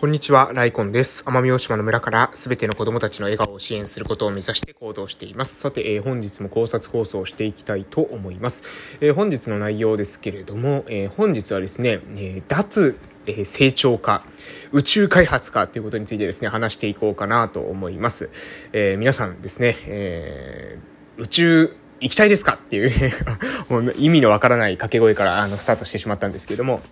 こんにちは、ライコンです。奄美大島の村からすべての子供たちの笑顔を支援することを目指して行動しています。さて、えー、本日も考察放送をしていきたいと思います。えー、本日の内容ですけれども、えー、本日はですね、え脱、え成長化、宇宙開発化ということについてですね、話していこうかなと思います。え皆さんですね、え宇宙行きたいですかっていう もう意味のわからない掛け声からあのスタートしてしまったんですけれども、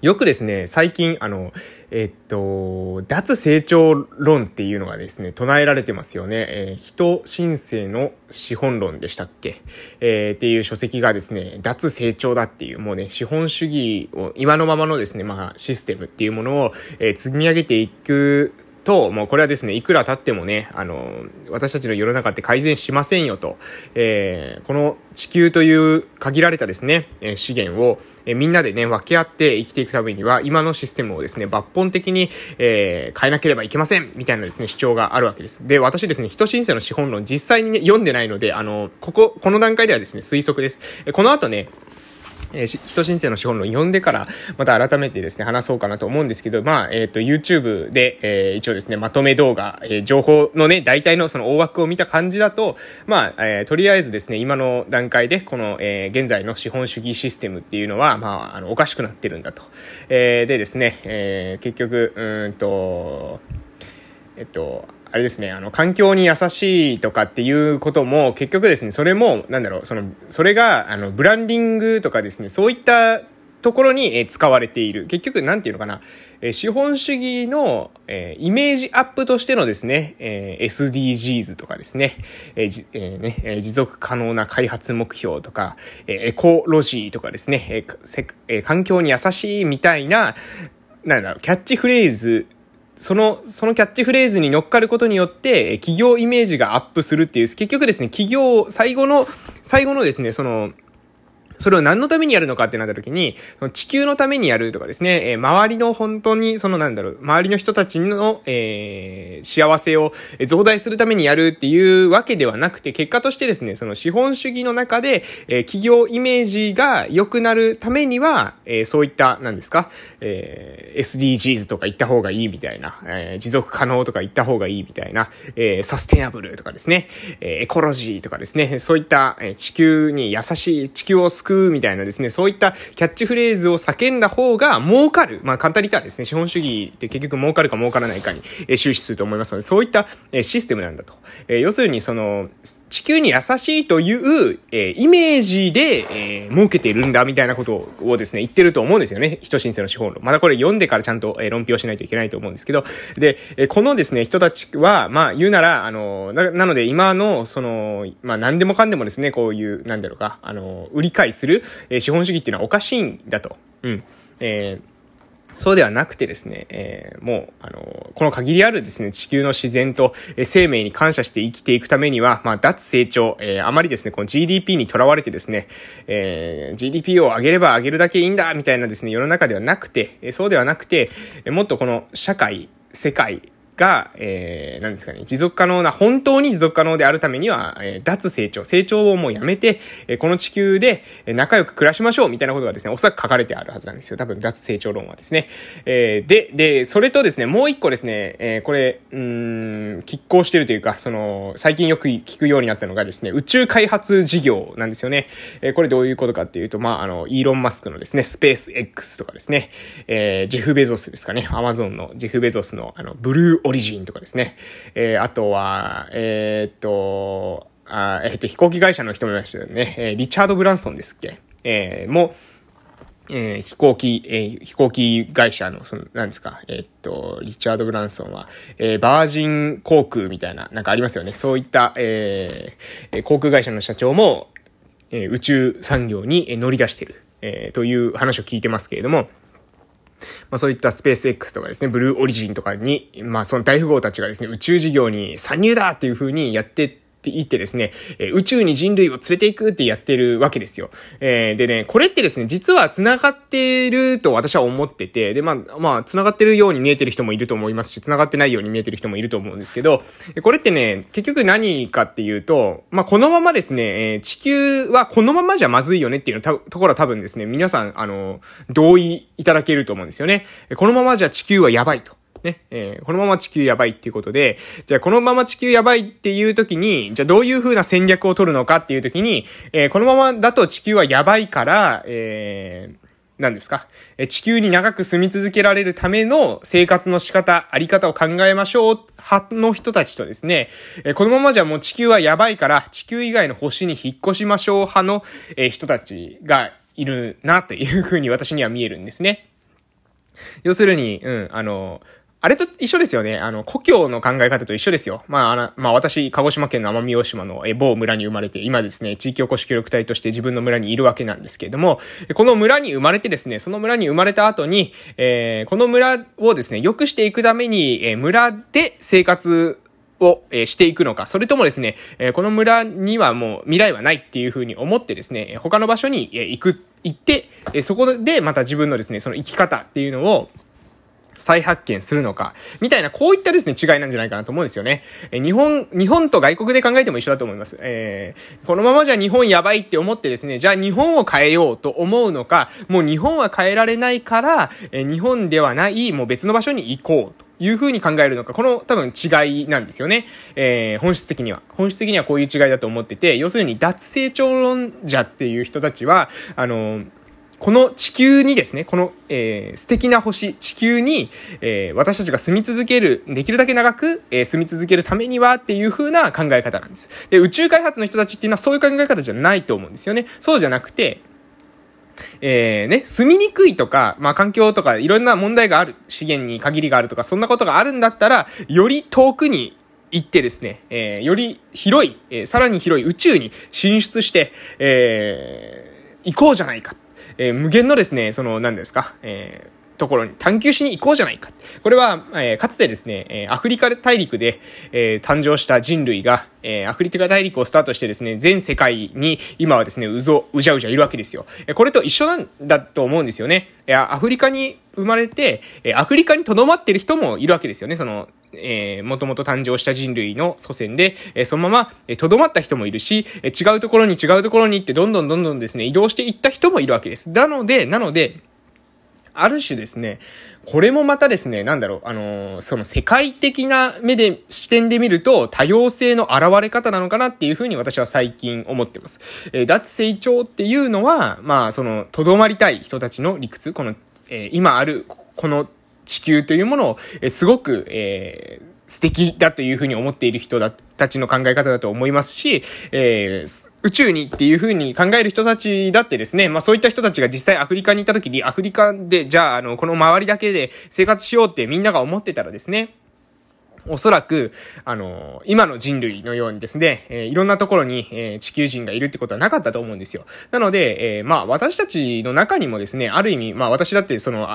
よくですね、最近、あの、えっと、脱成長論っていうのがですね、唱えられてますよね。えー、人申請の資本論でしたっけ？えー、っていう書籍がですね、脱成長だっていう、もうね、資本主義を、今のままのですね、まあ、システムっていうものを、えー、積み上げていくと、もうこれはですね、いくら経ってもね、あの、私たちの世の中って改善しませんよと、えー、この地球という限られたですね、え資源を、えみんなでね、分け合って生きていくためには、今のシステムをですね、抜本的に、えー、変えなければいけませんみたいなですね、主張があるわけです。で、私ですね、人申請の資本論実際にね、読んでないので、あの、ここ、この段階ではですね、推測です。えこの後ね、えー、人申請の資本論読んでから、また改めてですね、話そうかなと思うんですけど、まあ、えっ、ー、と、YouTube で、えー、一応ですね、まとめ動画、えー、情報のね、大体のその大枠を見た感じだと、まあ、えー、とりあえずですね、今の段階で、この、えー、現在の資本主義システムっていうのは、まあ、あの、おかしくなってるんだと。えー、でですね、えー、結局、うんと、えっと、あれですね、あの、環境に優しいとかっていうことも、結局ですね、それも、なんだろう、その、それが、あの、ブランディングとかですね、そういったところに、え使われている。結局、なんていうのかな、え資本主義の、えイメージアップとしてのですね、え SDGs とかですね、えーえー、ね、え持続可能な開発目標とか、えエコロジーとかですね、ええ環境に優しいみたいな、なんだろう、キャッチフレーズその、そのキャッチフレーズに乗っかることによって、企業イメージがアップするっていう、結局ですね、企業、最後の、最後のですね、その、それを何のためにやるのかってなった時に、その地球のためにやるとかですね、えー、周りの本当に、そのなんだろう、周りの人たちの、えー、幸せを増大するためにやるっていうわけではなくて、結果としてですね、その資本主義の中で、えー、企業イメージが良くなるためには、えー、そういった、何ですか、えー、SDGs とか言った方がいいみたいな、えー、持続可能とか言った方がいいみたいな、えー、サステナブルとかですね、えー、エコロジーとかですね、そういった、えー、地球に優しい、地球を救うくみたいなですね、そういったキャッチフレーズを叫んだ方が儲かる。まあ簡単に言ったらですね、資本主義って結局儲かるか儲からないかに終始すると思いますので、そういったシステムなんだと。え要するにその、地球に優しいという、えイメージで、え儲けているんだみたいなことをですね、言ってると思うんですよね。人申請の資本論。まだこれ読んでからちゃんと、え論評しないといけないと思うんですけど、で、えこのですね、人たちは、まあ言うなら、あの、ななので今の、その、まあ何でもかんでもですね、こういう、なんだろうか、あの、売り買いする、え、資本主義っていうのはおかしいんだと。うん。えーそうではなくてですね、えー、もう、あの、この限りあるですね、地球の自然と、えー、生命に感謝して生きていくためには、まあ、脱成長、えー、あまりですね、この GDP にとらわれてですね、えー、GDP を上げれば上げるだけいいんだ、みたいなですね、世の中ではなくて、えー、そうではなくて、えー、もっとこの社会、世界、が、えー、何ですかね、持続可能な、本当に持続可能であるためには、えー、脱成長、成長をもうやめて、えー、この地球で仲良く暮らしましょうみたいなことがですね、おそらく書かれてあるはずなんですよ。多分、脱成長論はですね。えー、で、で、それとですね、もう一個ですね、えー、これ、うん、拮抗してるというか、その、最近よく聞くようになったのがですね、宇宙開発事業なんですよね。えー、これどういうことかっていうと、まあ、あの、イーロン・マスクのですね、スペース X とかですね、えー、ジェフ・ベゾスですかね、アマゾンのジェフ・ベゾスの、あの、ブルーオリジンとかですね。えー、あとは、えー、っと、あえー、っと、飛行機会社の人もいましたよね。え、リチャード・ブランソンですっけ？えー、もえー、飛行機、えー、飛行機会社の、その、なんですか、えー、っと、リチャード・ブランソンは、え、バージン航空みたいな、なんかありますよね。そういった、え、航空会社の社長も、え、宇宙産業に乗り出してる、え、という話を聞いてますけれども、まあそういったスペース X とかですね、ブルーオリジンとかに、まあその大富豪たちがですね、宇宙事業に参入だっていう風にやってって言ってですね、え宇宙に人類を連れていくってやってるわけですよ。えー、でね、これってですね、実は繋がってると私は思ってて、で、まあ、まあ、繋がってるように見えてる人もいると思いますし、繋がってないように見えてる人もいると思うんですけど、これってね、結局何かっていうと、まあ、このままですね、え、地球はこのままじゃまずいよねっていうところは多分ですね、皆さん、あの、同意いただけると思うんですよね。このままじゃ地球はやばいと。ね、えー、このまま地球やばいっていうことで、じゃあこのまま地球やばいっていう時に、じゃあどういう風な戦略を取るのかっていう時に、えー、このままだと地球はやばいから、えー、何ですか？地球に長く住み続けられるための生活の仕方、あり方を考えましょう派の人たちとですね、えこのままじゃもう地球はやばいから地球以外の星に引っ越しましょう派の人たちがいるなというふうに私には見えるんですね。要するに、うん、あの、あれと一緒ですよね。あの、故郷の考え方と一緒ですよ。まあ、あの、まあ私、鹿児島県の奄美大島のえ某村に生まれて、今ですね、地域おこし協力隊として自分の村にいるわけなんですけれども、この村に生まれてですね、その村に生まれた後に、えー、この村をですね、良くしていくために、えー、村で生活を、えしていくのか、それともですね、えこの村にはもう未来はないっていうふうに思ってですね、他の場所に、え行く、行って、えそこでまた自分のですね、その生き方っていうのを、再発見するのか、みたいな、こういったですね、違いなんじゃないかなと思うんですよね。え日本、日本と外国で考えても一緒だと思います。えー、このままじゃ日本やばいって思ってですね、じゃあ日本を変えようと思うのか、もう日本は変えられないから、え日本ではない、もう別の場所に行こうと。いう風に考えるのか、この多分違いなんですよね。えー、本質的には。本質的にはこういう違いだと思ってて、要するに脱成長論者っていう人たちは、あのーこの地球にですね、この、えー、素敵な星、地球に、えー、私たちが住み続ける、できるだけ長く、えー、住み続けるためにはっていう風な考え方なんです。で、宇宙開発の人たちっていうのはそういう考え方じゃないと思うんですよね。そうじゃなくて、えー、ね、住みにくいとか、まあ環境とかいろんな問題がある、資源に限りがあるとか、そんなことがあるんだったら、より遠くに行ってですね、えー、より広い、えー、さらに広い宇宙に進出して、えー、行こうじゃないか。えー、無限のですね、その、何ですか、えー、ところに探求しに行こうじゃないか。これは、えー、かつてですね、え、アフリカ大陸で、えー、誕生した人類が、えー、アフリカ大陸をスタートしてですね、全世界に今はですね、うぞ、うじゃうじゃいるわけですよ。えこれと一緒なんだと思うんですよね。えアフリカに生まれて、えアフリカに留まってる人もいるわけですよね。その、えー、もともと誕生した人類の祖先で、えー、そのまま、えー、留まった人もいるし、えー、違うところに違うところに行って、どんどんどんどんですね、移動していった人もいるわけです。なので、なので、ある種ですね、これもまたですね、なんだろう、あのー、その世界的な目で、視点で見ると、多様性の現れ方なのかなっていうふうに私は最近思ってます。えー、脱成長っていうのは、まあ、その、とどまりたい人たちの理屈、この、えー、今ある、この地球というものを、え、すごく、えー、素敵だというふうに思っている人だたちの考え方だと思いますし、えー、宇宙にっていうふうに考える人たちだってですね、まあそういった人たちが実際アフリカに行った時に、アフリカで、じゃあ、あの、この周りだけで生活しようってみんなが思ってたらですね、おそらく、あの、今の人類のようにですね、えー、いろんなところに、えー、地球人がいるってことはなかったと思うんですよ。なので、えー、まあ、私たちの中にもですね、ある意味、まあ、私だって、その、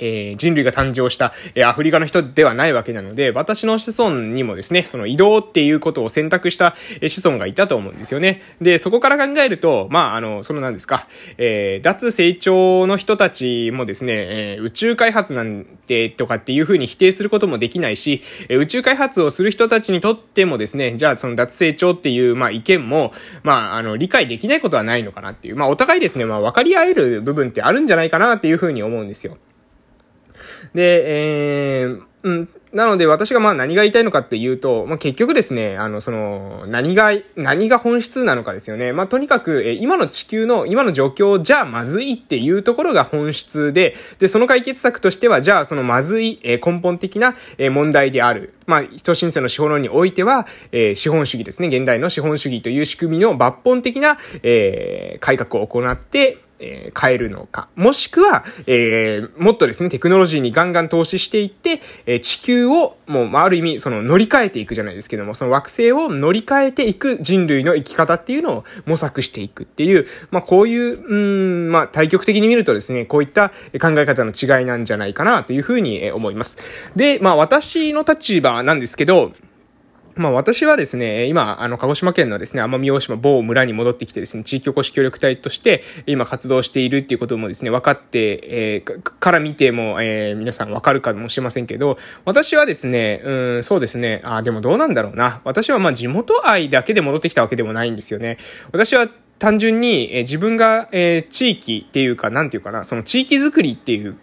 え人類が誕生した、えアフリカの人ではないわけなので、私の子孫にもですね、その移動っていうことを選択した、え子孫がいたと思うんですよね。で、そこから考えると、まあ、あの、その何ですか、え脱成長の人たちもですね、え宇宙開発なんてとかっていうふうに否定することもできないし、え宇宙開発をする人たちにとってもですね、じゃあその脱成長っていう、まあ意見も、まああの、理解できないことはないのかなっていう、まあお互いですね、まあ分かり合える部分ってあるんじゃないかなっていうふうに思うんですよ。で、えー、うん、なので私がまあ何が言いたいのかっていうと、まあ、結局ですね、あの、その、何が、何が本質なのかですよね。まあ、とにかく、え今の地球の、今の状況じゃあまずいっていうところが本質で、で、その解決策としては、じゃあそのまずい、え根本的な、え問題である。まあ、人申請の資本論においては、えー、資本主義ですね。現代の資本主義という仕組みの抜本的な、えー、改革を行って、えー、変えるのか。もしくは、えー、もっとですね、テクノロジーにガンガン投資していって、えー、地球を、もう、まあ、る意味、その乗り換えていくじゃないですけども、その惑星を乗り換えていく人類の生き方っていうのを模索していくっていう、まあ、こういう、うん、まあ、対極的に見るとですね、こういった考え方の違いなんじゃないかなというふうに思います。で、まあ、私の立場なんですけど、まあ私はですね、今、あの、鹿児島県のですね、奄美大島某村に戻ってきてですね、地域おこし協力隊として今活動しているっていうこともですね、分かって、えー、から見ても、えー、皆さん分かるかもしれませんけど、私はですね、うん、そうですね、あ、でもどうなんだろうな。私はまあ地元愛だけで戻ってきたわけでもないんですよね。私は単純に、えー、自分が、えー、地域っていうか、なんていうかな、その地域づくりっていう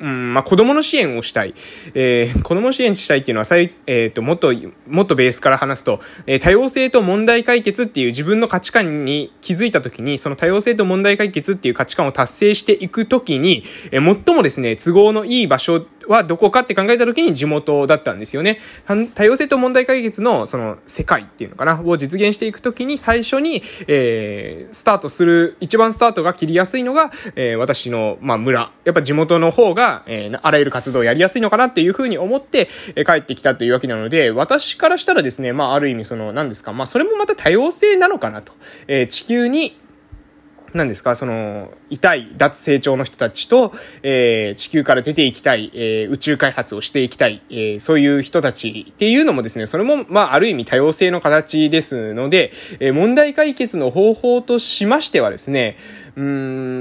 うん、まあ、子供の支援をしたい。えー、子供支援したいっていうのは、えっ、ー、と、もっと、もっとベースから話すと、えー、多様性と問題解決っていう自分の価値観に気づいたときに、その多様性と問題解決っていう価値観を達成していくときに、えー、最もですね、都合のいい場所はどこかって考えた時に地元だったんですよね。多様性と問題解決のその世界っていうのかな、を実現していく時に最初に、えー、スタートする、一番スタートが切りやすいのが、えー、私の、まあ、村。やっぱ地元の方が、えー、あらゆる活動をやりやすいのかなっていうふうに思って、えー、帰ってきたというわけなので、私からしたらですね、まあ、ある意味その、何ですか、まあ、それもまた多様性なのかなと。えー、地球に、何ですか、その、痛い脱成長の人たちと、えー、地球から出ていきたい、えー、宇宙開発をしていきたい、えー、そういう人たちっていうのもですね、それも、まあ、ある意味多様性の形ですので、えー、問題解決の方法としましてはですね、う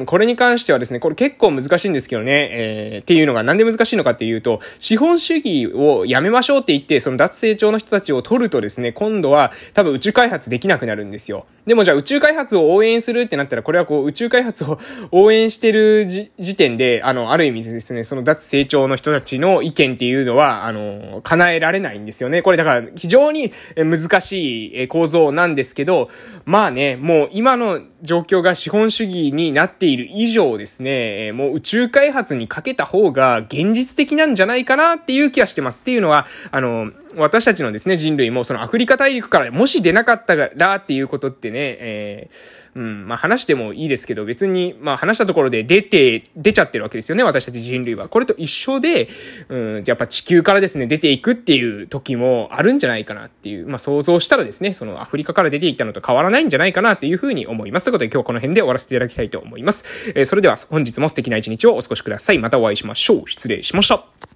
ん、これに関してはですね、これ結構難しいんですけどね、えー、っていうのがなんで難しいのかっていうと、資本主義をやめましょうって言って、その脱成長の人たちを取るとですね、今度は多分宇宙開発できなくなるんですよ。でもじゃあ宇宙開発を応援するってなったら、これはこう宇宙開発を応援してる時点で、あの、ある意味ですね、その脱成長の人たちの意見っていうのは、あの、叶えられないんですよね。これだから非常に難しい構造なんですけど、まあね、もう今の状況が資本主義になっている以上ですね、もう宇宙開発にかけた方が現実的なんじゃないかなっていう気はしてます。っていうのは、あの、私たちのですね、人類もそのアフリカ大陸からもし出なかったらっていうことってね、えー、うん、まあ話してもいいですけど、別に、まあ話したところで出て、出ちゃってるわけですよね、私たち人類は。これと一緒で、うん、やっぱ地球からですね、出ていくっていう時もあるんじゃないかなっていう、まあ想像したらですね、そのアフリカから出ていったのと変わらないんじゃないかなっていうふうに思います。ということで今日はこの辺で終わらせていただきたいと思います。えー、それでは本日も素敵な一日をお過ごしください。またお会いしましょう。失礼しました。